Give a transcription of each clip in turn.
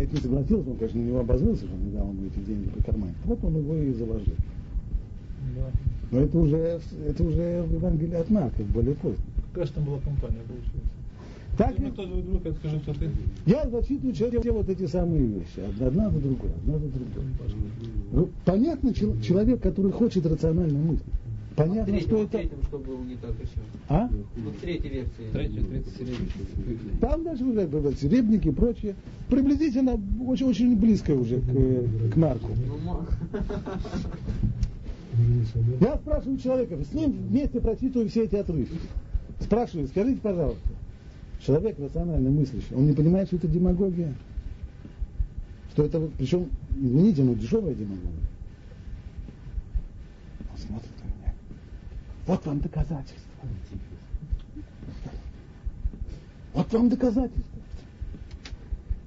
принять не согласился, он, конечно, на него обозлился, что он не дал ему эти деньги по кармане. Вот он его и заложил. Да. Но это уже, это уже в Евангелии от Марка, более поздно. Какая же там была компания, получается? Так, и... кто друг, это скажи, кто ты. Я зачитываю все, все вот эти самые вещи. Одна за другой, одна за другой. Ну, понятно, человек, который хочет рационально мыслить. Понятно, третьем, что это... третьем, что было не так еще. А? Вот в третьей лекции. Третья, третья. Там даже уже серебряники и прочее. Приблизительно очень, очень близко уже к, к Марку. Ну, Я спрашиваю человека, с ним вместе прочитываю все эти отрывки. Спрашиваю, скажите, пожалуйста, человек рационально мыслящий, он не понимает, что это демагогия? Что это, причем, извините, но дешевая демагогия. Он смотрит на меня. Вот вам доказательство. Вот вам доказательство.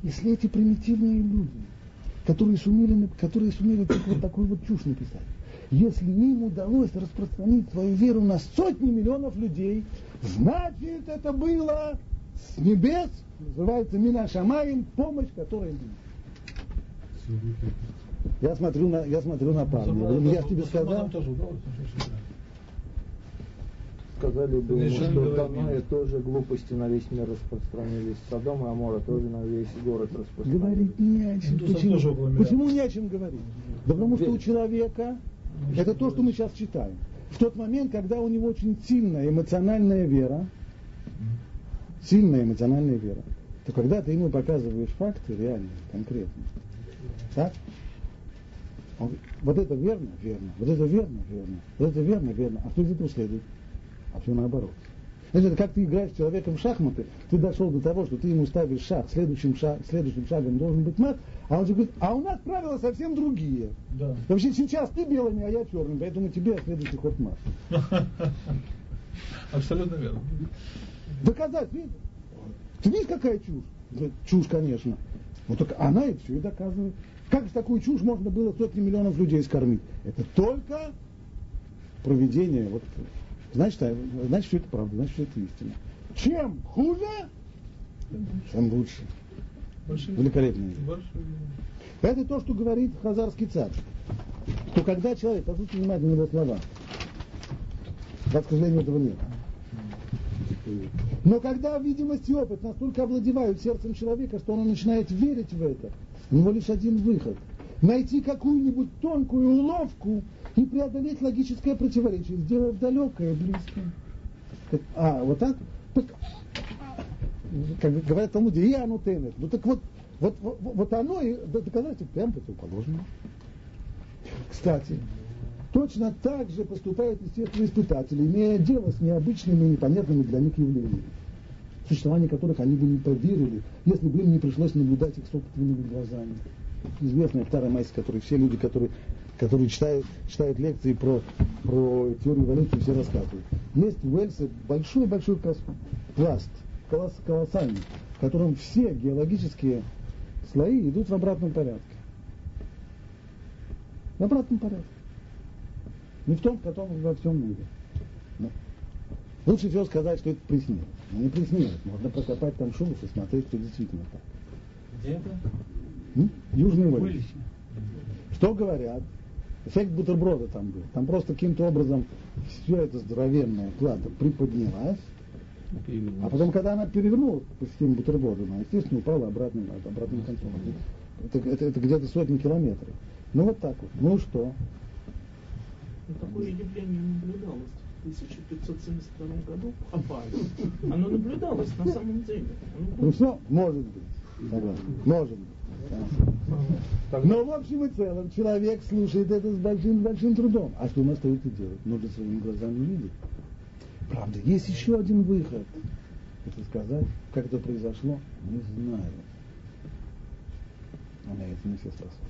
Если эти примитивные люди, которые сумели, которые сумели только вот такую вот чушь написать, если им удалось распространить свою веру на сотни миллионов людей, значит это было с небес, называется Мина Шамаин, помощь, которая им я смотрю на, я смотрю на парня. Я тебе сказал. Сказали бы ему, что Даная тоже глупости на весь мир распространились. Содом и Амора тоже на весь город распространились. Говорить не о чем. Почему, почему не о чем говорить? Да потому что у человека это то, что мы сейчас читаем. В тот момент, когда у него очень сильная эмоциональная вера, сильная эмоциональная вера, то когда ты ему показываешь факты реальные, конкретные, так? Он, вот это верно, верно, вот это верно, верно, вот это верно, верно, а что из этого следует? А все наоборот. Значит, как ты играешь с человеком в шахматы, ты дошел до того, что ты ему ставишь шаг, следующим, шаг, следующим шагом должен быть мат, а он же говорит, а у нас правила совсем другие. Да. Вообще сейчас ты белыми, а я черным, поэтому тебе следующий ход мат. Абсолютно верно. Доказать, видишь? Ты видишь, какая чушь? Чушь, конечно. Вот только она и все и доказывает. Как же такую чушь можно было сотни миллионов людей скормить? Это только проведение. Вот, значит, а, значит, что это правда, значит, что это истина. Чем хуже, тем лучше. Большой, Великолепно. Это то, что говорит Хазарский царь. Что когда человек, послушайте внимательно его слова, да, к сожалению, этого нет. Но когда видимость и опыт настолько овладевают сердцем человека, что он начинает верить в это, у него лишь один выход. Найти какую-нибудь тонкую уловку и преодолеть логическое противоречие, сделав далекое близкое. А, вот так? Как говорят Талмуде, и оно тенет. Ну так вот, вот, вот, вот оно и доказательство прям противоположно. Кстати, точно так же поступают естественные испытатели, имея дело с необычными и непонятными для них явлениями существование которых они бы не поверили, если бы им не пришлось наблюдать их собственными глазами. Известная вторая майса, который все люди, которые, которые читают, читают лекции про, про теорию эволюции, все рассказывают. Есть в Уэльсе большой-большой пласт, колосс, колоссальный, в котором все геологические слои идут в обратном порядке. В обратном порядке. Не в том, в котором во всем мире. Но. Лучше всего сказать, что это приснилось. Но не приснилось. Можно прокопать там шумус и смотреть, что действительно так. Где это? М? Южный Уэльс. Что говорят? Эффект бутерброда там был. Там просто каким-то образом все это здоровенное плата приподнялась, а потом, когда она перевернулась по системе бутерброда, она, естественно, упала обратно, обратным концом. Это, это, это где-то сотни километров. Ну вот так вот. Ну что? Ну, такое явление наблюдалось. 1572 году в Хабаре. Оно наблюдалось на самом деле. Ну что, может быть. Согласен. Может быть. Но в общем и целом человек слушает это с большим-большим трудом. А что он остается делать? Нужно своими глазами увидеть. Правда, есть еще один выход. Это сказать, как это произошло, не знаю. А на это не все способны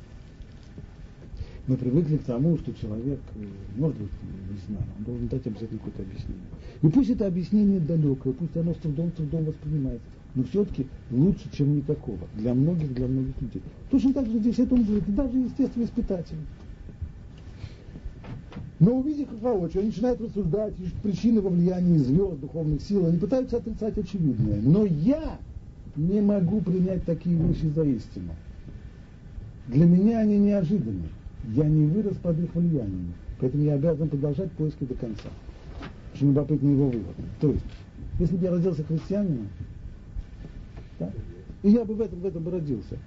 мы привыкли к тому, что человек, э, может быть, не знаю, он должен дать обязательно какое-то объяснение. И пусть это объяснение далекое, пусть оно с трудом, с трудом воспринимается, но все-таки лучше, чем никакого. Для многих, для многих людей. Точно так же здесь это он даже естественно испытатель. Но увидев их воочию, они начинают рассуждать, причины во влиянии звезд, духовных сил, они пытаются отрицать очевидное. Но я не могу принять такие вещи за истину. для меня они неожиданны. Я не вырос под их влиянием. Поэтому я обязан продолжать поиски до конца. Очень любопытный его вывод. То есть, если бы я родился христианином, да, и я бы в этом, в этом бы родился,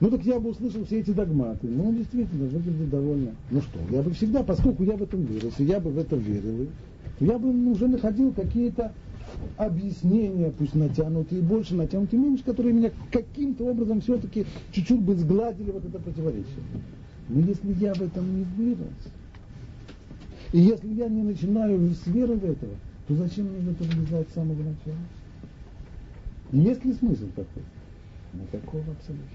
ну так я бы услышал все эти догматы. Ну, действительно, выглядит довольно. Ну что, я бы всегда, поскольку я в этом вырос, и я бы в это верил, я бы ну, уже находил какие-то объяснения, пусть натянутые больше, натянутые меньше, которые меня каким-то образом все-таки чуть-чуть бы сгладили вот это противоречие. Но если я в этом не вырос, и если я не начинаю с веры в этого, то зачем мне это влезать с самого начала? Есть ли смысл такой? Никакого абсолютно.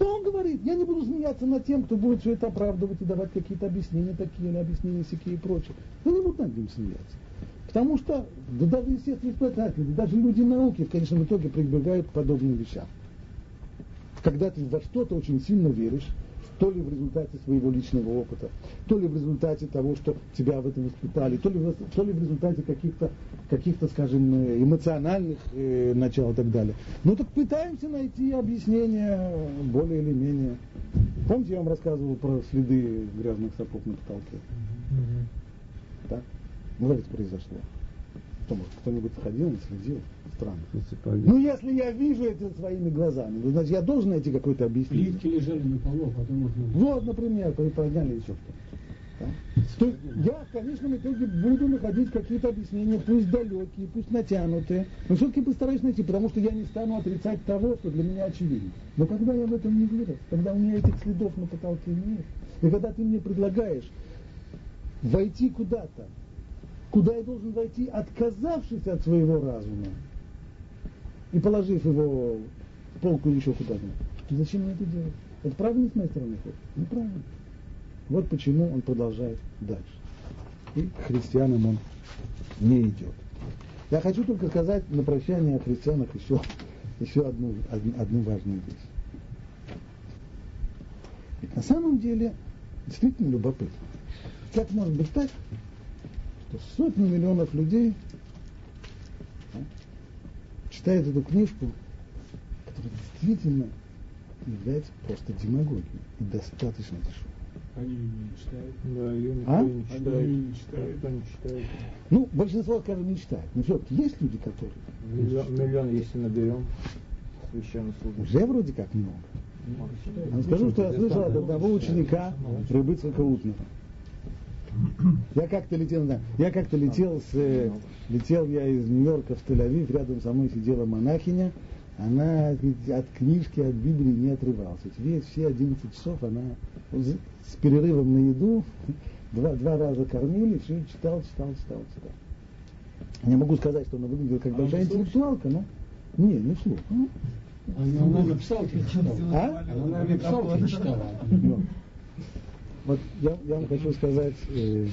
Он говорит, я не буду смеяться над тем, кто будет все это оправдывать и давать какие-то объяснения такие или объяснения всякие и прочее. Я не буду над ним смеяться. Потому что да даже естественные испытатели, даже люди науки в конечном итоге прибегают к подобным вещам. Когда ты во что-то очень сильно веришь, то ли в результате своего личного опыта, то ли в результате того, что тебя в этом воспитали, то ли, в, то ли в результате каких-то, каких-то, скажем, эмоциональных э, начал и так далее. Ну так пытаемся найти объяснение более или менее. Помните, я вам рассказывал про следы грязных сапог на потолке? Mm-hmm. Так? Ну, это произошло? Что, может, кто-нибудь ходил и следил? Странно. Ну, если я вижу это своими глазами, ну, значит, я должен найти какое-то объяснение. Плитки лежали на полу, а потом. Вот, например, подняли еще кто-то. Да? То есть я в конечном итоге буду находить какие-то объяснения, пусть далекие, пусть натянутые, но все-таки постараюсь найти, потому что я не стану отрицать того, что для меня очевидно. Но когда я в этом не вырос, когда у меня этих следов на потолке нет, и когда ты мне предлагаешь войти куда-то, куда я должен войти, отказавшись от своего разума и положив его в полку еще куда-то. Зачем мне это делать? Это правильно с моей стороны ходит? Неправильно. Вот почему он продолжает дальше. И к христианам он не идет. Я хочу только сказать на прощание о христианах еще, еще одну, одну, одну важную вещь. Ведь на самом деле действительно любопытно. Как может быть так, сотни миллионов людей читают эту книжку, которая действительно является просто демагогией и достаточно дешевой. Они не читают. Да, ее никто А? не читает. Они не читают. Никто не читает. Ну, большинство, скажем, не читают. Но все-таки есть люди, которые Миллион, миллион если наберем священнослужителей. уже вроде как много. Я вам скажу, что я слышал от одного ученика Рыбыцкого Утнера. Я как-то летел, да, я как-то летел с, э, летел я из Нью-Йорка в Тель-Авив, рядом со мной сидела монахиня, она ведь от книжки, от Библии не отрывалась. Весь, все 11 часов она с перерывом на еду два, два раза кормили, все читал, читал, читал, читал. Я могу сказать, что она выглядела как А большая интеллектуалка, но не, не вслух. Ну, Она, она написала, ты читала. А? Она, написала, ты читала. Вот я, я вам хочу сказать э,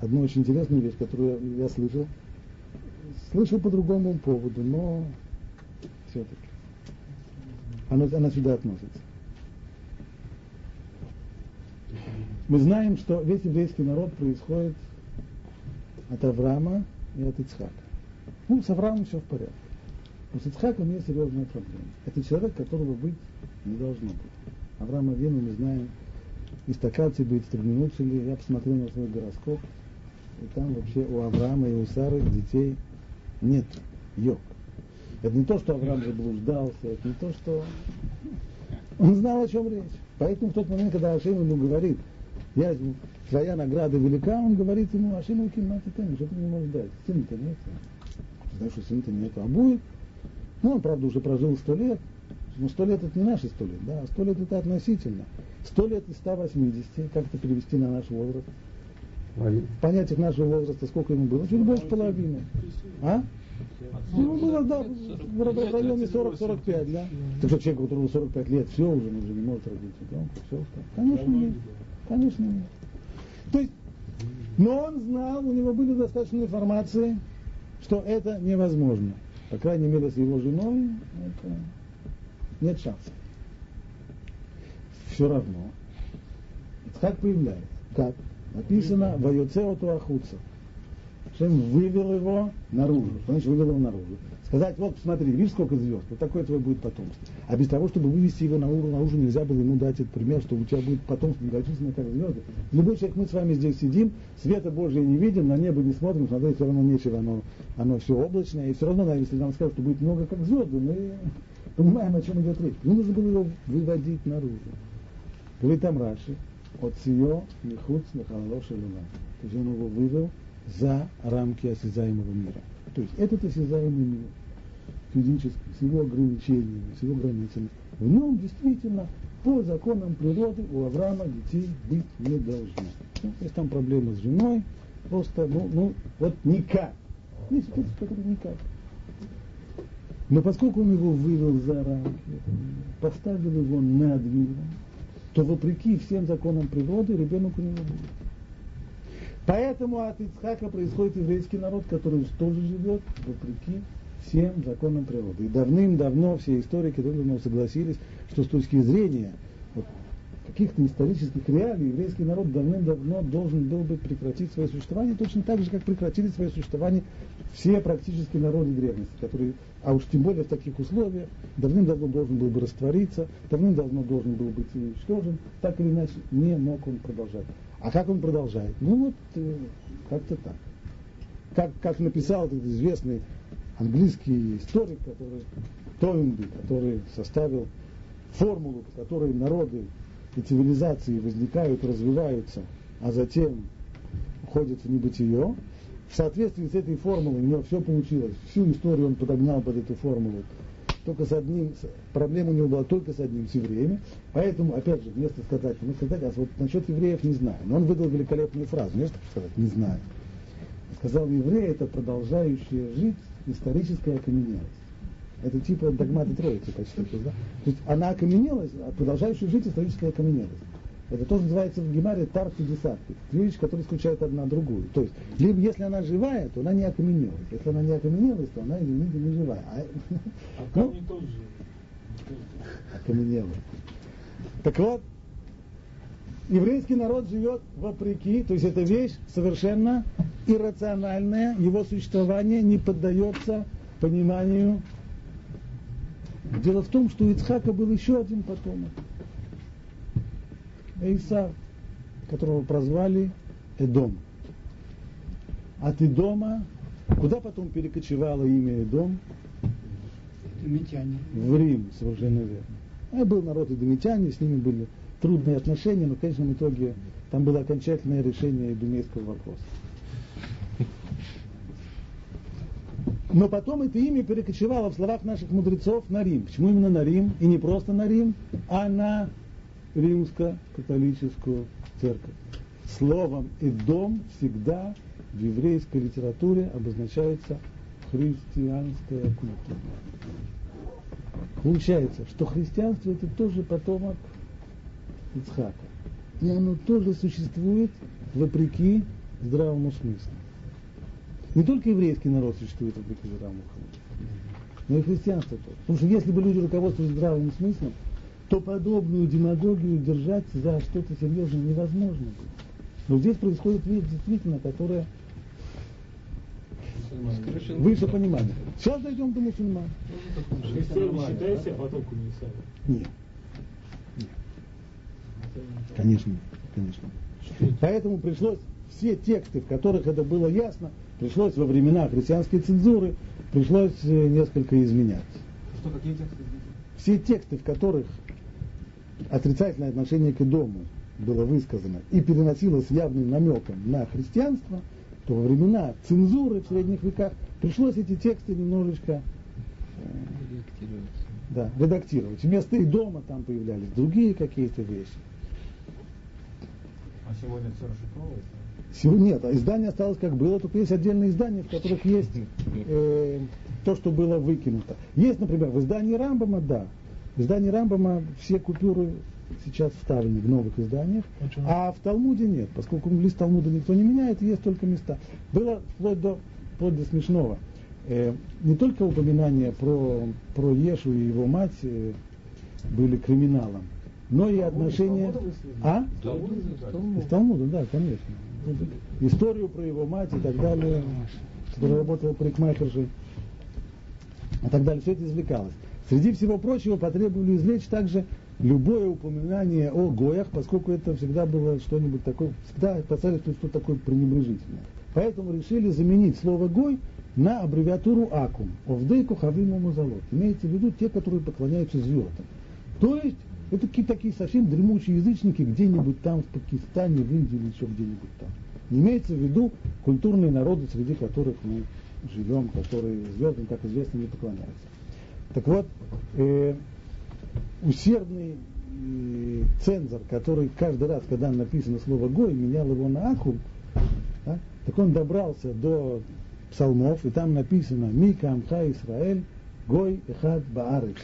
одну очень интересную вещь, которую я слышал. Слышал по другому поводу, но все-таки. Она, она сюда относится. Мы знаем, что весь еврейский народ происходит от Авраама и от Ицхака. Ну, с Авраамом все в порядке. Но с Ицхаком есть серьезная проблема. Это человек, которого быть не должно быть. Авраама Вену мы знаем, истакаться будет стремнуться ли. Я посмотрел на свой гороскоп, и там вообще у Авраама и у Сары детей нет. Йог. Это не то, что Авраам заблуждался, это не то, что... Он знал, о чем речь. Поэтому в тот момент, когда Ашем ему говорит, я, твоя награда велика, он говорит ему, Ашем Кимати Тенни, что ты не можешь дать? Сына-то нет. Знаешь, что сына-то нет. А будет? Ну, он, правда, уже прожил сто лет. Но сто лет это не наши сто лет, да, сто лет это относительно. Сто лет из 180, как это перевести на наш возраст? В понятиях нашего возраста сколько ему было? Чуть больше половины. А? Ну, было, да, в районе 40-45, да. Так что человек, у которого 45 лет, все уже, он уже не может родить ребенка, все. Конечно, нет. Конечно, нет. То есть, но он знал, у него были достаточно информации, что это невозможно. По крайней мере, с его женой это нет шансов. Все равно. Как появляется? Как? Написано «Вайоцеоту ахуца». Шем вывел его наружу. Значит вывел его наружу? Сказать, вот смотри, видишь, сколько звезд, вот такое твое будет потомство. А без того, чтобы вывести его на ужин, на ужин нельзя было ему дать этот пример, что у тебя будет потомство многочисленное, как звезды. Любой человек, мы с вами здесь сидим, света Божьего не видим, на небо не смотрим, смотреть все равно нечего, оно, оно все облачное, и все равно, если нам скажут, что будет много как звезды, мы понимаем, о чем идет речь. Ну, нужно было его выводить наружу. Говорит там Раши, от Сио, Михуц, Михалоша, Луна. То есть он его вывел за рамки осязаемого мира. То есть этот осязаемый мир, физический, с его ограничениями, с его границами, в нем действительно по законам природы у Авраама детей быть не должно. Ну, есть там проблемы с женой, просто, ну, ну, вот никак. Есть ситуации, которые никак. Но поскольку он его вывел за рамки, поставил его над миром, то вопреки всем законам природы ребенок у него будет. Поэтому от Ицхака происходит еврейский народ, который тоже живет вопреки всем законам природы. И давным-давно все историки давно согласились, что с точки зрения каких-то исторических реалий еврейский народ давным-давно должен был бы прекратить свое существование, точно так же, как прекратили свое существование все практически народы древности, которые, а уж тем более в таких условиях, давным-давно должен был бы раствориться, давным-давно должен был быть уничтожен, так или иначе не мог он продолжать. А как он продолжает? Ну вот, э, как-то так. Как, как написал этот известный английский историк, который Тойнби, который составил формулу, по которой народы и цивилизации возникают, развиваются, а затем уходят в небытие. В соответствии с этой формулой у него все получилось. Всю историю он подогнал под эту формулу. Только с одним, проблема у него была только с одним, с евреями. Поэтому, опять же, вместо сказать, ну сказать, а вот насчет евреев не знаю. Но он выдал великолепную фразу, вместо сказать, не знаю. Сказал, евреи это продолжающая жить историческая окаменелость. Это типа догматы Троицы почти. Да? То есть она окаменелась, а продолжающая жить историческая окаменелость. Это тоже называется в Гемаре тарфи десятки. Вещи, которые исключают одна другую. То есть, либо если она живая, то она не окаменелась. Если она не окаменелась, то она, извините, не живая. А, а ну, тоже окаменелась. Так вот, еврейский народ живет вопреки, то есть это вещь совершенно иррациональная, его существование не поддается пониманию. Дело в том, что у Ицхака был еще один потомок. Эйса, которого прозвали Эдом. От Эдома, куда потом перекочевало имя Эдом? Эдомитяне. В Рим, совершенно верно. А был народ эдомитяне, с ними были трудные отношения, но в конечном итоге там было окончательное решение эдумейского вопроса. Но потом это имя перекочевало в словах наших мудрецов на Рим. Почему именно на Рим? И не просто на Рим, а на римско-католическую церковь. Словом и дом всегда в еврейской литературе обозначается христианская культура. Получается, что христианство это тоже потомок Ицхака. И оно тоже существует вопреки здравому смыслу. Не только еврейский народ существует вопреки здравому смыслу, но и христианство тоже. Потому что если бы люди руководствовались здравым смыслом, то подобную демагогию держать за что-то серьезное невозможно было. Но здесь происходит вещь действительно, которая выше понимания. Сейчас дойдем до мусульман. Христиане считают себя потомками Исаия? Нет. Нет. Конечно, конечно. Поэтому пришлось все тексты, в которых это было ясно, пришлось во времена христианской цензуры, пришлось э, несколько изменять. Что, какие тексты? Все тексты, в которых отрицательное отношение к дому было высказано и переносилось явным намеком на христианство, то во времена цензуры в средних веках пришлось эти тексты немножечко э, да, редактировать. Вместо и дома там появлялись другие какие-то вещи. А сегодня все расшифровывается? Сегодня нет, а издание осталось как было, только есть отдельные издания, в которых есть э, то, что было выкинуто. Есть, например, в издании Рамбама, да, в издании Рамбама все купюры сейчас вставлены в новых изданиях, Почему? а в Талмуде нет, поскольку лист Талмуда никто не меняет, есть только места. Было вплоть до, вплоть до смешного. Э, не только упоминания про, про Ешу и его мать э, были криминалом, но и отношения... А? Из Талмуда, да, конечно. Историю про его мать и так далее, который работал при Кмайхерже. и так далее. Все это извлекалось. Среди всего прочего потребовали извлечь также любое упоминание о гоях, поскольку это всегда было что-нибудь такое, всегда поставили что-то такое пренебрежительное. Поэтому решили заменить слово гой на аббревиатуру акум. Овдейку хавиму мазалот. Имеется в виду те, которые поклоняются звездам. То есть, это какие-то такие совсем дремучие язычники где-нибудь там, в Пакистане, в Индии или еще где-нибудь там. Не имеется в виду культурные народы, среди которых мы живем, которые звездам, как известно, не поклоняются. Так вот, э, усердный э, цензор, который каждый раз, когда написано слово «гой», менял его на «акум», да, так он добрался до псалмов, и там написано «Мика Амха Исраэль, Гой Эхад Баарыч».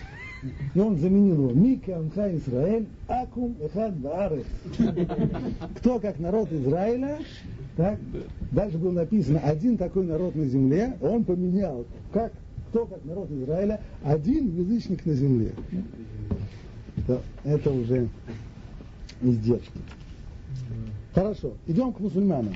И он заменил его «Мика Амха Исраэль, Акум Эхад Баарыч». Кто как народ Израиля, так, дальше было написано «Один такой народ на земле», он поменял, как кто как народ Израиля, один язычник на земле. Это, это уже издержки. Хорошо, идем к мусульманам.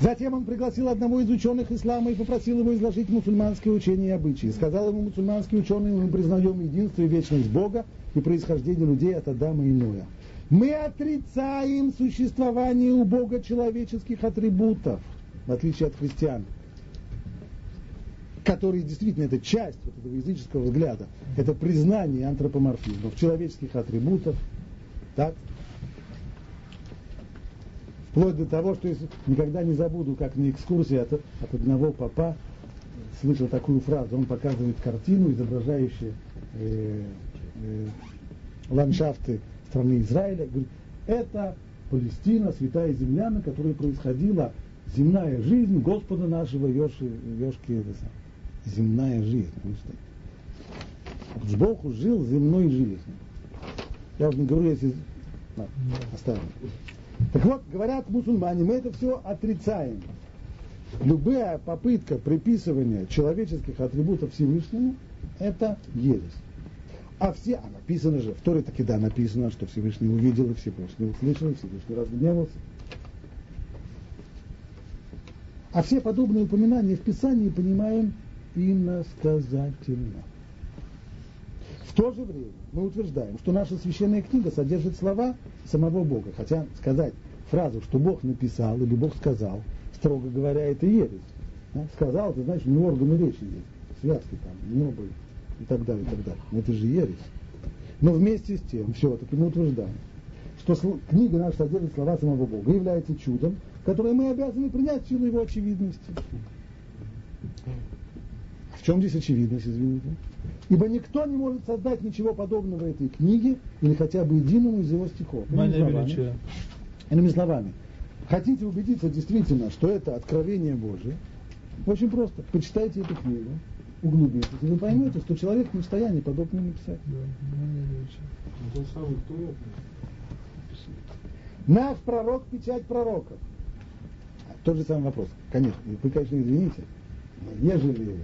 Затем он пригласил одного из ученых ислама и попросил его изложить мусульманское учение и обычаи. Сказал ему мусульманский ученый, мы признаем единство и вечность Бога и происхождение людей от Адама и Ноя. Мы отрицаем существование у Бога человеческих атрибутов, в отличие от христиан, которые действительно это часть вот этого языческого взгляда, это признание антропоморфизма в человеческих атрибутах, так? Вплоть до того, что никогда не забуду, как на экскурсии от, от одного папа слышал такую фразу. Он показывает картину, изображающую э, э, ландшафты страны Израиля. Говорит, это Палестина, святая земля, на которой происходила земная жизнь Господа нашего Йоши, Йошки, земная жизнь. Бог жил земной жизнью. Я уже не говорю, если... Ладно, оставим. Так вот, говорят мусульмане, мы это все отрицаем. Любая попытка приписывания человеческих атрибутов Всевышнему – это ересь. А все, а написано же, в Торе таки да, написано, что Всевышний увидел, и Всевышний услышал, и Всевышний разгневался. А все подобные упоминания в Писании понимаем иносказательно. То же время мы утверждаем, что наша священная книга содержит слова самого Бога. Хотя сказать фразу, что Бог написал или Бог сказал, строго говоря, это ересь. Да? Сказал, это значит, него органы речи есть, связки там, небо и так далее, и так далее. Но это же ересь. Но вместе с тем, все-таки мы утверждаем, что книга наша содержит слова самого Бога, является чудом, которое мы обязаны принять в силу его очевидности. В чем здесь очевидность, извините? Ибо никто не может создать ничего подобного этой книге или хотя бы единому из его стихов. Иными словами, иными словами, хотите убедиться действительно, что это откровение Божие, очень просто. Почитайте эту книгу, углубитесь, и вы поймете, что человек не в состоянии подобное написать. Наш пророк – печать пророков. Тот же самый вопрос. Конечно, вы, конечно, извините, но ежели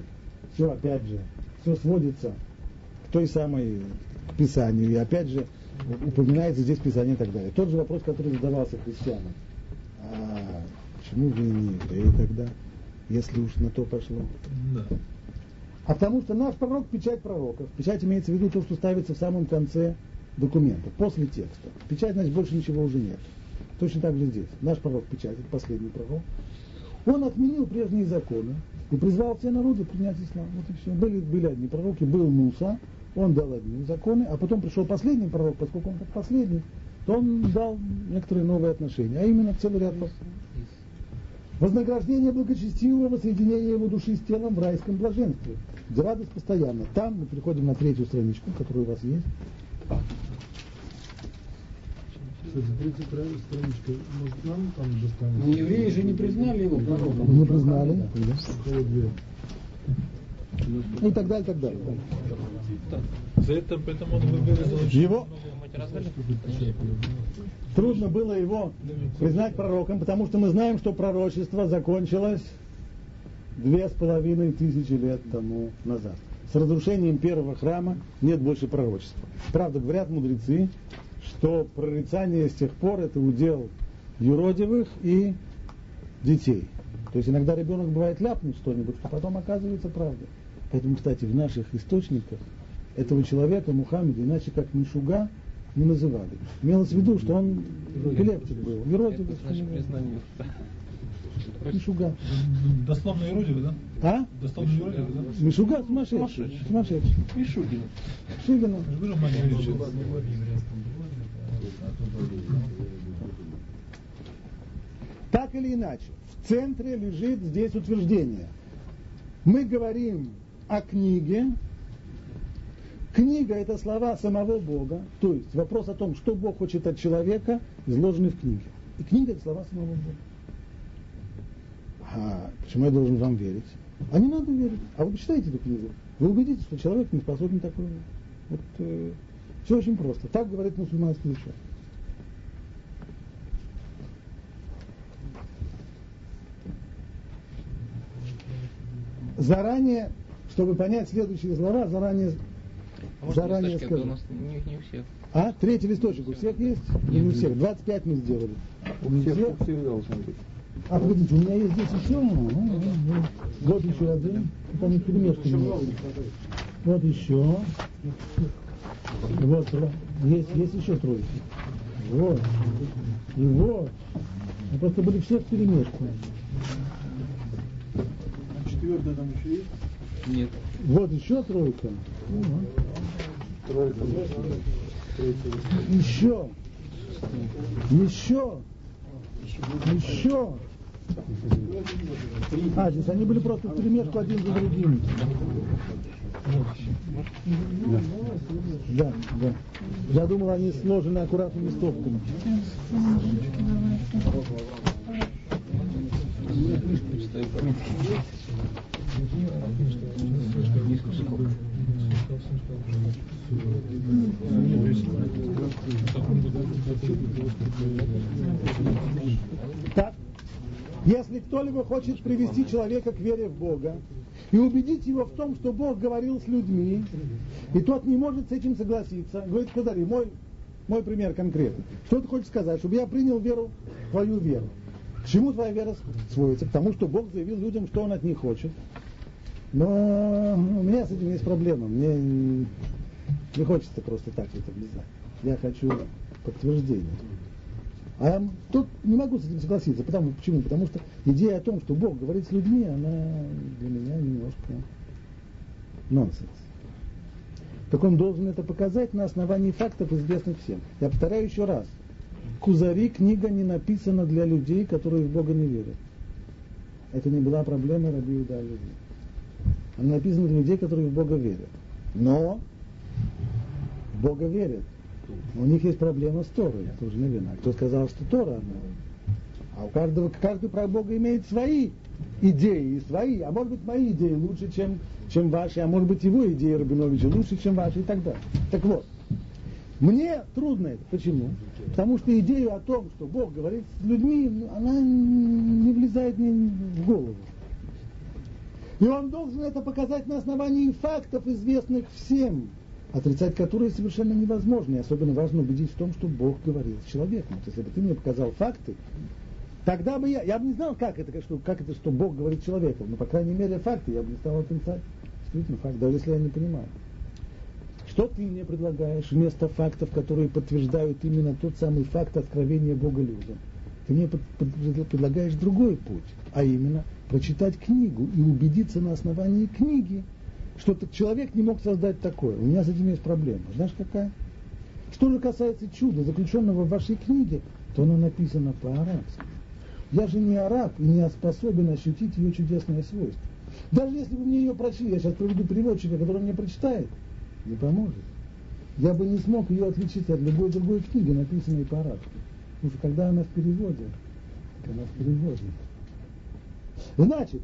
все, опять же, все сводится к той самой к Писанию, и опять же упоминается здесь Писание и так далее. Тот же вопрос, который задавался христианам. А почему вы не евреи тогда, если уж на то пошло? Да. А потому что наш пророк – печать пророков. Печать имеется в виду то, что ставится в самом конце документа, после текста. Печать, значит, больше ничего уже нет. Точно так же здесь. Наш пророк – печать, это последний пророк. Он отменил прежние законы, и призвал все народы принять ислам. Вот и все. Были, были одни пророки, был Муса, он дал одни законы, а потом пришел последний пророк, поскольку он последний, то он дал некоторые новые отношения, а именно целый ряд Вознаграждение благочестивого соединения его души с телом в райском блаженстве. Радость постоянно. Там мы переходим на третью страничку, которая у вас есть. Но евреи же не признали его пророком. Не признали. И так далее, и так далее. За это, поэтому он выразил его трудно было его признать пророком, потому что мы знаем, что пророчество закончилось две с половиной тысячи лет тому назад. С разрушением первого храма нет больше пророчества. Правда, говорят мудрецы, что прорицание с тех пор это удел юродивых и детей. То есть иногда ребенок бывает ляпнет что-нибудь, а потом оказывается правдой. Поэтому, кстати, в наших источниках этого человека, Мухаммеда, иначе как Мишуга, не называли. Имелось в виду, что он эпилептик был. Еродик, Мишуга. Дословно Иродик, да? А? Дословно Иродик, да? Мишуга сумасшедший. Сумасшедший. Мишугин. Шигина. Я же говорю, мать говорит, Так или иначе, в центре лежит здесь утверждение. Мы говорим о книге. Книга – это слова самого Бога. То есть вопрос о том, что Бог хочет от человека, изложены в книге. И книга – это слова самого Бога. А почему я должен вам верить? А не надо верить. А вы почитайте эту книгу. Вы убедитесь, что человек не способен такое. Вот, э, все очень просто. Так говорит мусульманский ученый. Заранее, чтобы понять следующие слова, заранее, А заранее а скажу. у нас не, не у всех. А? Третий листочек у всех есть? Не у всех. 25 мы сделали. У всех, все? у всех должно быть. А, погодите, у меня есть здесь еще. Ну, ну, ну. Вот еще один. Это не перемешка. Вот еще. Вот, есть, есть еще тройки. Вот. И вот. Мы просто были все в перемешку. Четвертая там еще есть? Нет. Вот еще тройка. Тройка. Еще. Еще. Еще. А, здесь они были просто в перемешку один за другим. Да, да. Я думал, они сложены аккуратными стопками. Так, если кто-либо хочет привести человека к вере в Бога и убедить его в том, что Бог говорил с людьми, и тот не может с этим согласиться, говорит, Кудари, мой, мой пример конкретный. Что ты хочешь сказать? Чтобы я принял веру, твою веру. Чему твоя вера сводится? К тому, что Бог заявил людям, что Он от них хочет. Но у меня с этим есть проблема. Мне не хочется просто так это влезать. Я хочу подтверждение. А я тут не могу с этим согласиться. Потому, почему? Потому что идея о том, что Бог говорит с людьми, она для меня немножко нонсенс. Так он должен это показать на основании фактов, известных всем. Я повторяю еще раз. Кузари книга не написана для людей, которые в Бога не верят. Это не была проблема Раби Иуда Леви. Она написана для людей, которые в Бога верят. Но в Бога верят. У них есть проблема с Торой, тоже наверное. А кто сказал, что Тора она? А у каждого, каждый про Бога имеет свои идеи и свои, а может быть мои идеи лучше, чем, чем ваши, а может быть его идеи Рабиновича лучше, чем ваши и так далее. Так вот, мне трудно это. Почему? Потому что идея о том, что Бог говорит с людьми, она не влезает мне в голову. И он должен это показать на основании фактов, известных всем, отрицать которые совершенно невозможно. И особенно важно убедить в том, что Бог говорил с человеком. Вот если бы ты мне показал факты, тогда бы я, я бы не знал, как это, что, как это, что Бог говорит с человеком. Но, по крайней мере, факты я бы не стал отрицать. Действительно, факт, даже если я не понимаю. Что ты мне предлагаешь вместо фактов, которые подтверждают именно тот самый факт откровения Бога людям? Ты мне предлагаешь другой путь, а именно прочитать книгу и убедиться на основании книги, что человек не мог создать такое. У меня с этим есть проблема. Знаешь какая? Что же касается чуда, заключенного в вашей книге, то оно написано по-арабски. Я же не араб и не способен ощутить ее чудесное свойство. Даже если вы мне ее прочли, я сейчас проведу переводчика, который мне прочитает, не поможет. Я бы не смог ее отличить от любой другой книги, написанной по-арабски. Потому что когда она в переводе, она в переводе. Значит,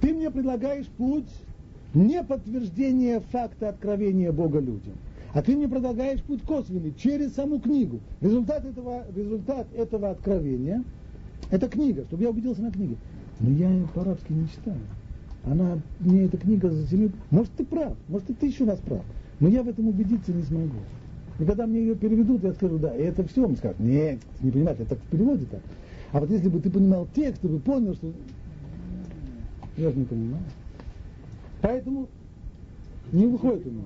ты мне предлагаешь путь не подтверждения факта откровения Бога людям, а ты мне предлагаешь путь косвенный через саму книгу. Результат этого, результат этого откровения – это книга, чтобы я убедился на книге. Но я ее по-арабски не читаю. Она, мне эта книга затемнит. Может, ты прав, может, ты еще раз прав. Но я в этом убедиться не смогу. И когда мне ее переведут, я скажу, да, и это все, он скажет, нет, не понимаете, это так в переводе так. А вот если бы ты понимал текст, ты бы понял, что Я же не понимаю. Поэтому не выходит у меня.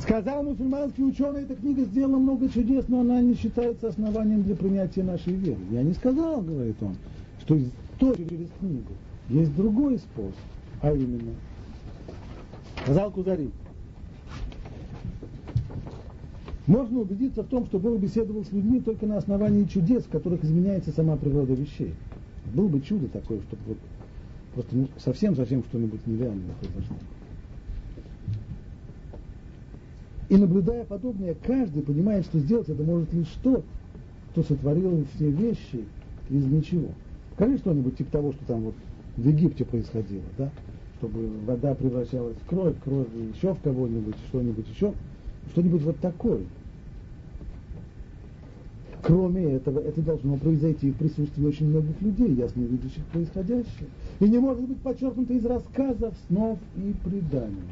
Сказал мусульманский ученый, эта книга сделала много чудес, но она не считается основанием для принятия нашей веры. Я не сказал, говорит он, что тоже через книгу есть другой способ, а именно, сказал Кузари, можно убедиться в том, что Бог беседовал с людьми только на основании чудес, в которых изменяется сама природа вещей. Было бы чудо такое, чтобы вот просто ну, совсем-совсем что-нибудь нереальное произошло. И наблюдая подобное, каждый понимает, что сделать это может лишь тот, кто сотворил все вещи из ничего. Скажи что-нибудь типа того, что там вот в Египте происходило, да? Чтобы вода превращалась в кровь, кровь еще в кого-нибудь, что-нибудь еще, что-нибудь вот такое. Кроме этого, это должно произойти в присутствии очень многих людей, ясно видящих происходящее. И не может быть подчеркнуто из рассказов, снов и преданий.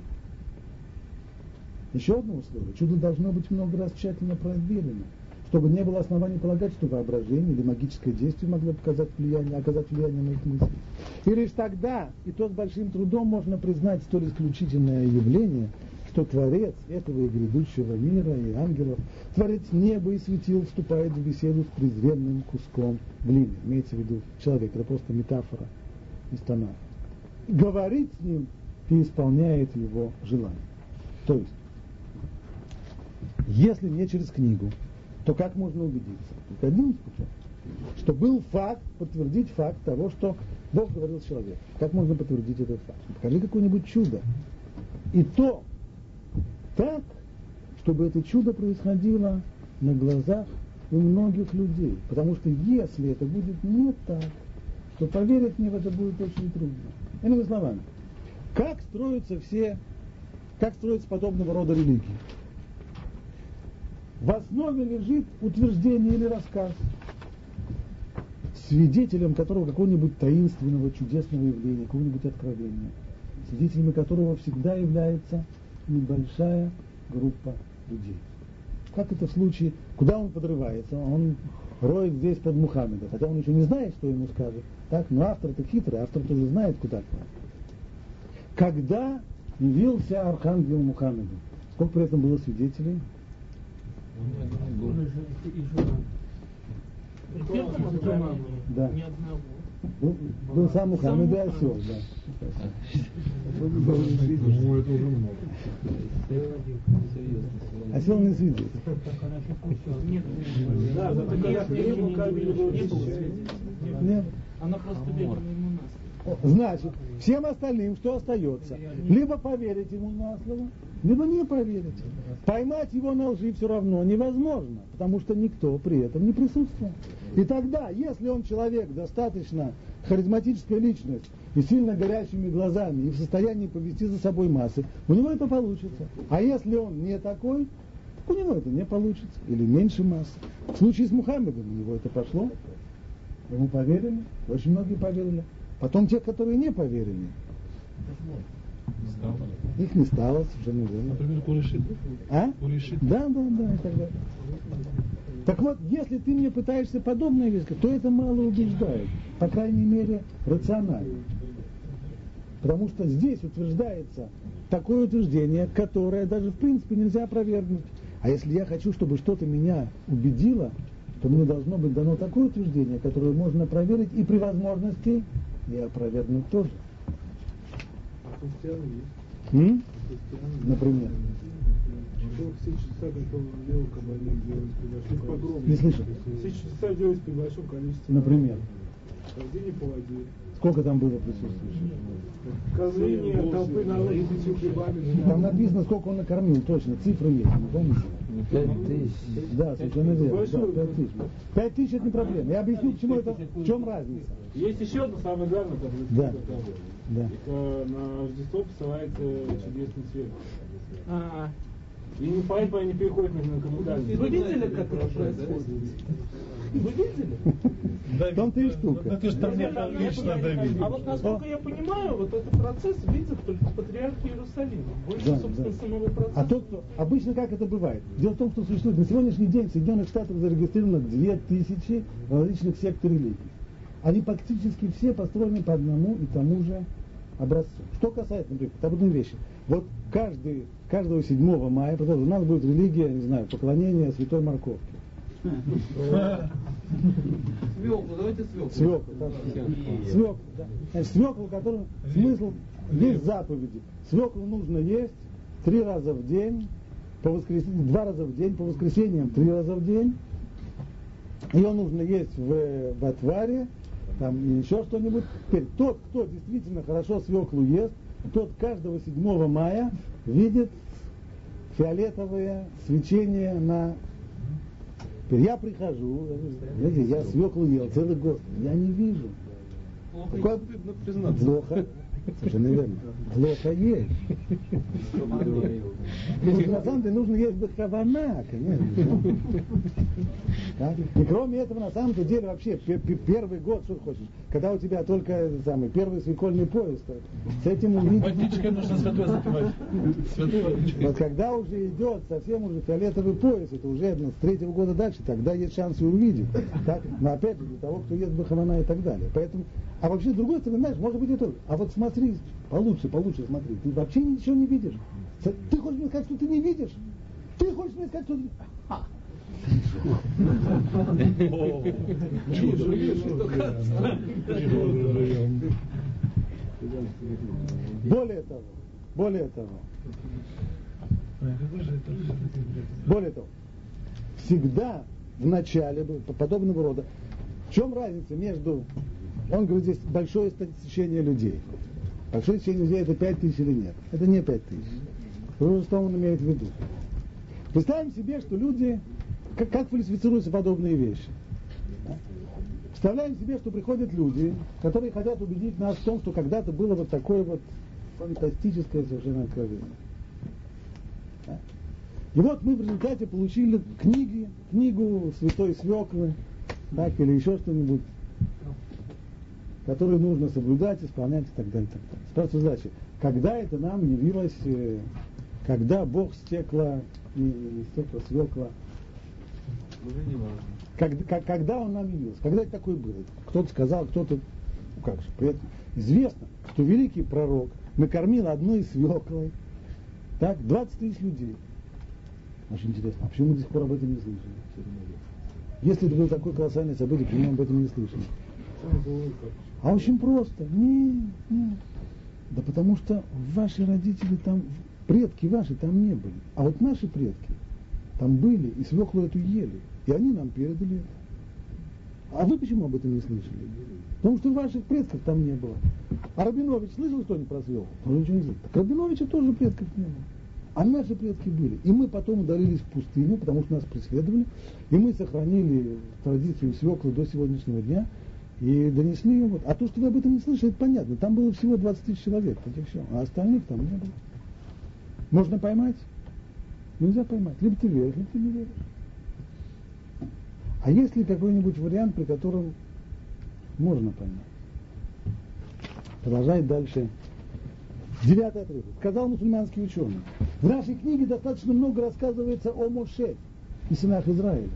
Еще одно условие. Чудо должно быть много раз тщательно проверено, чтобы не было оснований полагать, что воображение или магическое действие могло показать влияние, оказать влияние на их мысли. И лишь тогда, и то с большим трудом можно признать столь исключительное явление, что Творец этого и грядущего мира, и ангелов, Творец неба и светил, вступает в беседу с презренным куском глины. Имеется в виду человек, это просто метафора из Танаха. Говорит с ним и исполняет его желание. То есть, если не через книгу, то как можно убедиться? Только один путем. Что был факт, подтвердить факт того, что Бог говорил с человеком. Как можно подтвердить этот факт? Покажи какое-нибудь чудо. И то так, чтобы это чудо происходило на глазах у многих людей. Потому что если это будет не так, то поверить мне в это будет очень трудно. Иными словами, как строятся все, как строятся подобного рода религии? В основе лежит утверждение или рассказ, свидетелем которого какого-нибудь таинственного, чудесного явления, какого-нибудь откровения, свидетелями которого всегда является небольшая группа людей. Как это в случае, куда он подрывается? Он роет здесь под Мухаммеда, хотя он еще не знает, что ему скажет. Так, но автор-то хитрый, автор тоже знает, куда Когда явился архангел Мухаммеду, сколько при этом было свидетелей? Да. Был, был сам Мухаммед и осел, да. Ну, это уже много. Осел не свидетель. Нет, да, не был Нет. Она просто бегала ему на Значит, всем остальным что остается? Либо поверить ему на слово, либо не поверить. Поймать его на лжи все равно невозможно, потому что никто при этом не присутствовал. И тогда, если он человек достаточно харизматическая личность и сильно горящими глазами и в состоянии повести за собой массы, у него это получится. А если он не такой, так у него это не получится. Или меньше массы. В случае с Мухаммедом у него это пошло. Ему поверили, очень многие поверили. Потом те, которые не поверили, их не стало, совершенно верно. Например, Куришит. А? Куришит. Да, да, да, и так далее. Так вот, если ты мне пытаешься подобное вещь, то это мало убеждает, по крайней мере, рационально. Потому что здесь утверждается такое утверждение, которое даже в принципе нельзя опровергнуть. А если я хочу, чтобы что-то меня убедило, то мне должно быть дано такое утверждение, которое можно проверить и при возможности и опровергнуть тоже. М? Например. Не слышу. Все чудеса делать при большом количестве. Например. Сколько там было присутствующих? Козление толпы народа. Там написано, сколько он накормил, точно, цифры есть, не помните? Пять тысяч. Да, совершенно верно. Да, пять тысяч. Пять тысяч это не проблема. Я объясню, почему это, в чем разница. Есть еще одно самое главное, там, Да. Да. Это на Рождество посылается чудесный свет. А, И не поэтому они переходят на коммунальный. вы видели, как это происходит? Вы видели? В том-то и штука. Ну ты же там лично Давид. А вот насколько я понимаю, вот этот процесс видят только патриарх Иерусалима. Больше, Да, собственно, да. самого процесса. А тот, кто, обычно как это бывает? Дело в том, что существует на сегодняшний день в Соединенных Штатах зарегистрировано 2000 различных сект религий. они практически все построены по одному и тому же образцу. Что касается, например, об одной вещи. Вот каждый, каждого 7 мая, потому что у нас будет религия, не знаю, поклонение святой морковки. Свеклу, давайте свеклу. Свеклу, да. Свеклу, который смысл есть заповеди. Свеклу нужно есть три раза в день, по воскресеньям, два раза в день, по воскресеньям три раза в день. Ее нужно есть в, в отваре, там еще что-нибудь. Теперь тот, кто действительно хорошо свеклу ест, тот каждого 7 мая видит фиолетовое свечение на... Я прихожу, знаете, я свеклу ел целый год, я не вижу. Плохо Такое- признаться. Плохо. Совершенно верно. Плохо есть. Ну, на самом деле нужно есть бахавана, конечно. И кроме этого, на самом-то деле, вообще, пе- пе- первый год, что хочешь, когда у тебя только самый первый свекольный поезд, с этим увидеть. Водичкой нужно святой запивать. Вот когда уже идет совсем уже фиолетовый пояс, это уже ну, с третьего года дальше, тогда есть шанс и увидеть. Так? Но опять же, для того, кто ест бахавана и так далее. Поэтому, а вообще, другой стороны, знаешь, может быть и то. А вот смотри, получше, получше смотри, ты вообще ничего не видишь. Ты хочешь мне сказать, что ты не видишь? Ты хочешь мне сказать, что ты... Живем. Более того, более того, более того, всегда в начале подобного рода. В чем разница между, он говорит, здесь большое стечение людей. Большое стечение людей это 5 тысяч или нет? Это не 5 тысяч. Вы Что он имеет в виду? Представим себе, что люди, как, как фальсифицируются подобные вещи. Представляем себе, что приходят люди, которые хотят убедить нас в том, что когда-то было вот такое вот фантастическое совершенно откровение. И вот мы в результате получили книги, книгу Святой Свеклы, так, или еще что-нибудь, которую нужно соблюдать, исполнять и так далее. и Так далее. Спрашивается задача, когда это нам явилось, э, когда Бог стекла, не, не стекла, свекла, когда, как- когда он нам явился, когда это такое было? Кто-то сказал, кто-то, ну как же, при этом известно, что великий пророк накормил одной свеклой, так, 20 тысяч людей. Очень интересно, а почему мы до сих пор об этом не слышали? Если это было такое колоссальное событие, почему мы об этом не слышали? А очень просто. Нет, нет. Да потому что ваши родители там, предки ваши там не были. А вот наши предки там были и свеклу эту ели. И они нам передали это. А вы почему об этом не слышали? Потому что ваших предков там не было. А Рабинович слышал что-нибудь про свеклу? Он ничего не слышал. Так Рабиновича тоже предков не было. А наши предки были. И мы потом удалились в пустыню, потому что нас преследовали. И мы сохранили традицию свеклы до сегодняшнего дня. И донесли. Вот. А то, что вы об этом не слышали, это понятно. Там было всего 20 тысяч человек, и все. А остальных там не было. Можно поймать? Нельзя поймать. Либо ты веришь, либо ты не веришь. А есть ли какой-нибудь вариант, при котором можно поймать? Продолжает дальше. Девятый отрывок. Сказал мусульманский ученый. В нашей книге достаточно много рассказывается о Моше и сынах Израиля.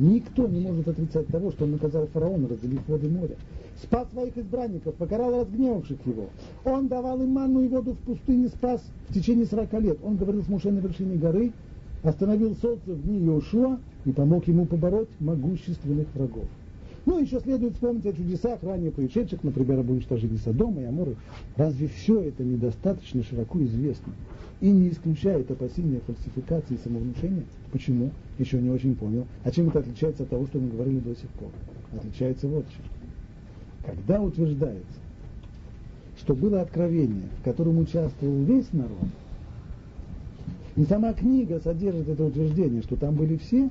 Никто не может отрицать того, что он наказал фараона, разделив воды моря. Спас своих избранников, покарал разгневавших его. Он давал им манну и воду в пустыне, спас в течение 40 лет. Он говорил с Моше на вершине горы, остановил солнце в дни Иошуа и помог ему побороть могущественных врагов. Ну, еще следует вспомнить о чудесах, ранее происшедших, например, об уничтожении Содома и Аморы. Разве все это недостаточно широко известно и не исключает опасения фальсификации и самовнушения? Почему? Еще не очень понял. А чем это отличается от того, что мы говорили до сих пор? Отличается вот чем. Когда утверждается, что было откровение, в котором участвовал весь народ, и сама книга содержит это утверждение, что там были все,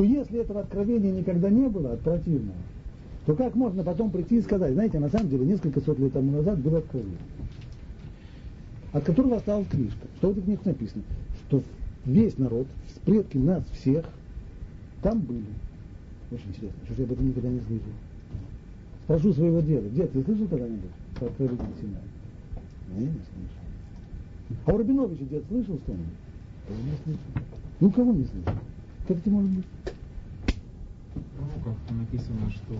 то если этого откровения никогда не было от противного, то как можно потом прийти и сказать, знаете, на самом деле несколько сот лет тому назад было откровение, от которого осталась книжка. Что в этих книгах написано? Что весь народ, предки нас всех, там были. Очень интересно, что ж я об этом никогда не слышал. Спрошу своего деда, дед, ты слышал когда-нибудь про откровение Синая? Не, не слышал. А у Рабиновича дед слышал что-нибудь? Не слышал. Ну, кого не слышал? Как это может быть? Ну там написано, что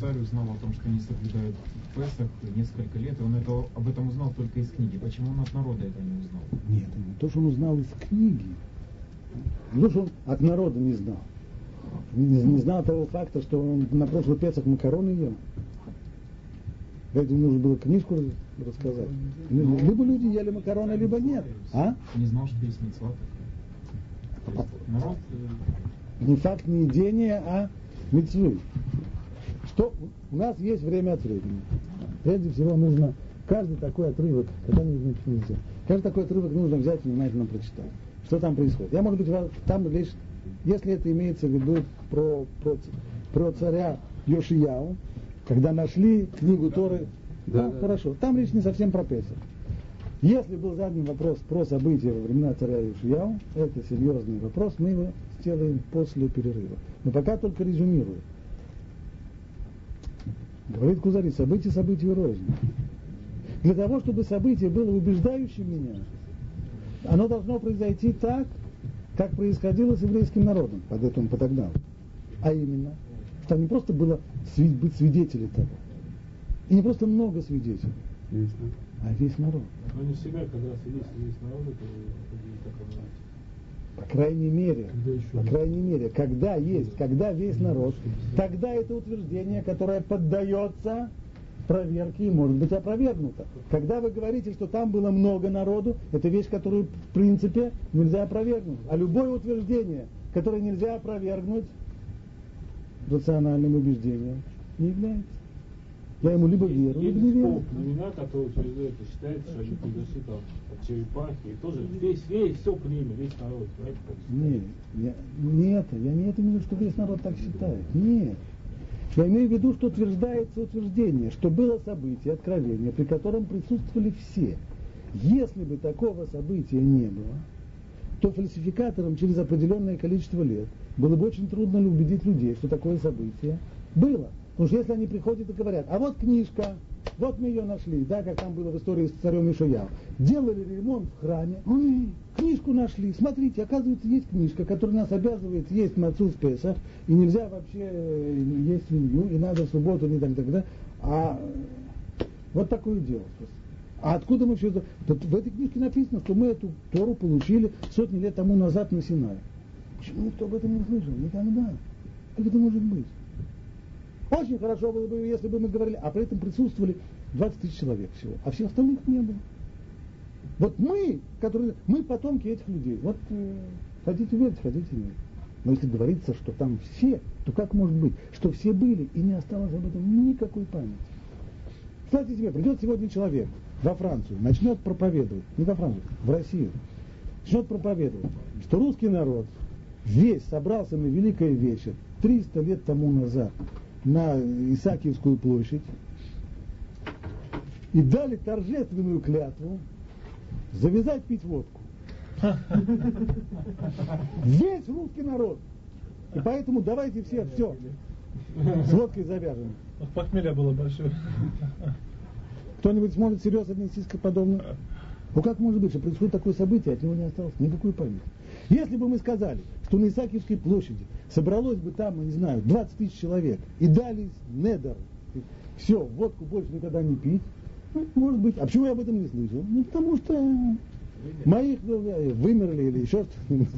царь узнал о том, что они соблюдают Песах несколько лет, и он это, об этом узнал только из книги. Почему он от народа это не узнал? Нет, не то, что он узнал из книги. Не то, что он от народа не знал. Не, не знал того факта, что он на прошлый Песах макароны ел. Поэтому нужно было книжку рассказать. Ну, либо люди ели макароны, либо нет. А? Не знал, что есть мецва такая. Народ э, Не факт не едения, а мецвы. Что у нас есть время от времени. Прежде всего нужно каждый такой отрывок, когда нужно нельзя, каждый такой отрывок нужно взять и внимательно прочитать. Что там происходит? Я, может быть, там лишь, если это имеется в виду про, про, про царя Йошияу, когда нашли книгу Торы, Да, ну, да. хорошо, там речь не совсем про Песах. Если был задан вопрос про события во времена царя Юшияу, это серьезный вопрос, мы его сделаем после перерыва. Но пока только резюмирую. Говорит Кузари, события событию рознь. Для того, чтобы событие было убеждающим меня, оно должно произойти так, как происходило с еврейским народом, под он подогнал. А именно, что не просто было быть свидетелем того, и не просто много свидетелей, а весь народ. Но не себя, когда сидит весь народ, это выглядит так равнать. По крайней мере, по крайней мере, когда есть, когда весь народ, тогда это утверждение, которое поддается проверке и может быть опровергнуто. Когда вы говорите, что там было много народу, это вещь, которую в принципе нельзя опровергнуть. А любое утверждение, которое нельзя опровергнуть, рациональным убеждением не является. Я ему либо верю, либо не верю. племена, которые утверждают и считается, что они произошли там от черепахи. И тоже весь, весь, все племя, весь народ. Как Нет, я, не это, я не это имею в виду, что весь народ так считает. Нет. Я имею в виду, что утверждается утверждение, что было событие, откровение, при котором присутствовали все. Если бы такого события не было, то фальсификаторам через определенное количество лет было бы очень трудно убедить людей, что такое событие было. Потому что если они приходят и говорят, а вот книжка, вот мы ее нашли, да, как там было в истории с царем Ишаял. Делали ремонт в храме, ой, книжку нашли, смотрите, оказывается, есть книжка, которая нас обязывает есть мацу в Песах, и нельзя вообще э, есть свинью, и надо в субботу, не так, так, да. А вот такое дело. А откуда мы все это? В этой книжке написано, что мы эту Тору получили сотни лет тому назад на Синае. Почему никто об этом не слышал? Никогда. Как это может быть? Очень хорошо было бы, если бы мы говорили, а при этом присутствовали 20 тысяч человек всего, а всех остальных не было. Вот мы, которые, мы потомки этих людей. Вот э, хотите верить, хотите нет. Но если говорится, что там все, то как может быть, что все были и не осталось об этом никакой памяти? Кстати себе, придет сегодня человек во Францию, начнет проповедовать, не во Францию, в Россию, начнет проповедовать, что русский народ весь собрался на Великое Вечер 300 лет тому назад на Исаакиевскую площадь и дали торжественную клятву завязать пить водку. Весь русский народ. И поэтому давайте все, все, с водкой завяжем. Похмелье было большое. Кто-нибудь сможет серьезно отнестись к подобному? Ну как может быть, что происходит такое событие, от него не осталось никакой памяти? Если бы мы сказали, что на Исаакиевской площади собралось бы там, не знаю, 20 тысяч человек и дали недер, все, водку больше никогда не пить, ну, может быть. А почему я об этом не слышал? Ну, потому что моих э, вымерли или еще что-нибудь.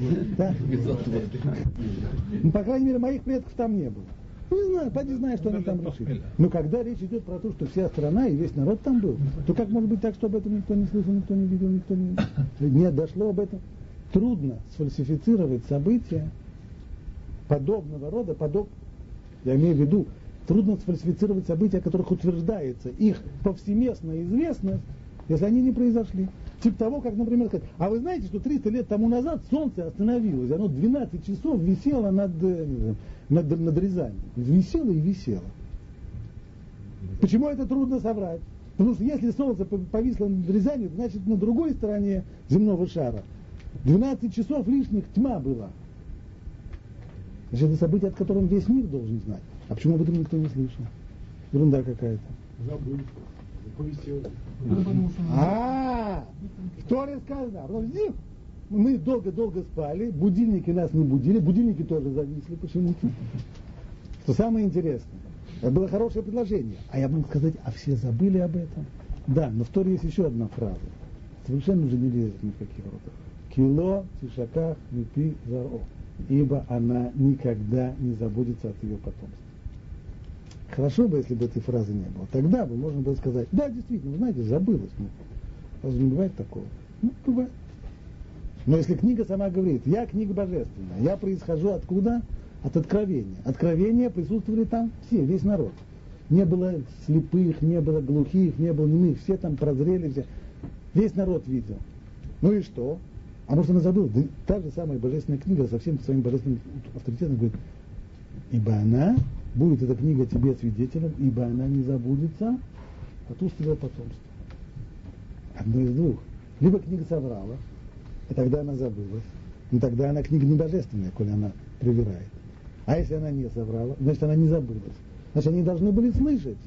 Ну, по крайней мере, моих предков там не было. Ну, Не знаю, поди знаю, что они там решили. Но когда речь идет про то, что вся страна и весь народ там был, то как может быть так, что об этом никто не слышал, никто не видел, никто не... Нет, дошло об этом. Трудно сфальсифицировать события подобного рода, подоб... я имею в виду, трудно сфальсифицировать события, о которых утверждается их повсеместная известность, если они не произошли. Типа того, как, например, сказать, а вы знаете, что 300 лет тому назад солнце остановилось, оно 12 часов висело над, э, над, над Рязанью. Висело и висело. Почему это трудно соврать? Потому что если солнце по- повисло над Рязанью, значит на другой стороне земного шара 12 часов лишних тьма была. Значит, это событие, от которого весь мир должен знать. А почему об этом никто не слышал? Ерунда какая-то. Забыли. Повеселились. А, в Торе сказано, а зим. Мы долго-долго спали, будильники нас не будили, будильники тоже зависли почему-то. Что самое интересное, это было хорошее предложение. А я могу сказать, а все забыли об этом? Да, но в Торе есть еще одна фраза. Совершенно уже не лезет ни в какие ворота. Кило тишаках мипи заро. Ибо она никогда не забудется от ее потомства. Хорошо бы, если бы этой фразы не было. Тогда бы можно было сказать, да, действительно, вы знаете, забылось. Ну, разве не бывает такого? Ну, бывает. Но если книга сама говорит, я книга божественная, я происхожу откуда? От откровения. Откровения присутствовали там все, весь народ. Не было слепых, не было глухих, не было немых, все там прозрели, все. Весь народ видел. Ну и что? А может она забыла? Да, та же самая божественная книга со всем своим божественным авторитетом говорит, ибо она, будет эта книга тебе свидетелем, ибо она не забудется от уст твоего потомства. Одно из двух. Либо книга соврала, и тогда она забылась, но тогда она книга не божественная, коли она привирает. А если она не соврала, значит она не забылась. Значит, они должны были слышать.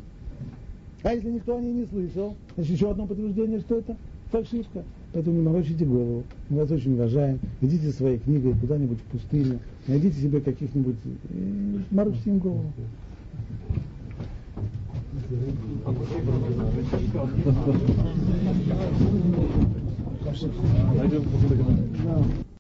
А если никто о ней не слышал, значит еще одно подтверждение, что это фальшивка. Поэтому не морочите голову. Мы вас очень уважаем. Идите своей книгой куда-нибудь в пустыню. Найдите себе каких-нибудь... Э, морочите им голову. Найдем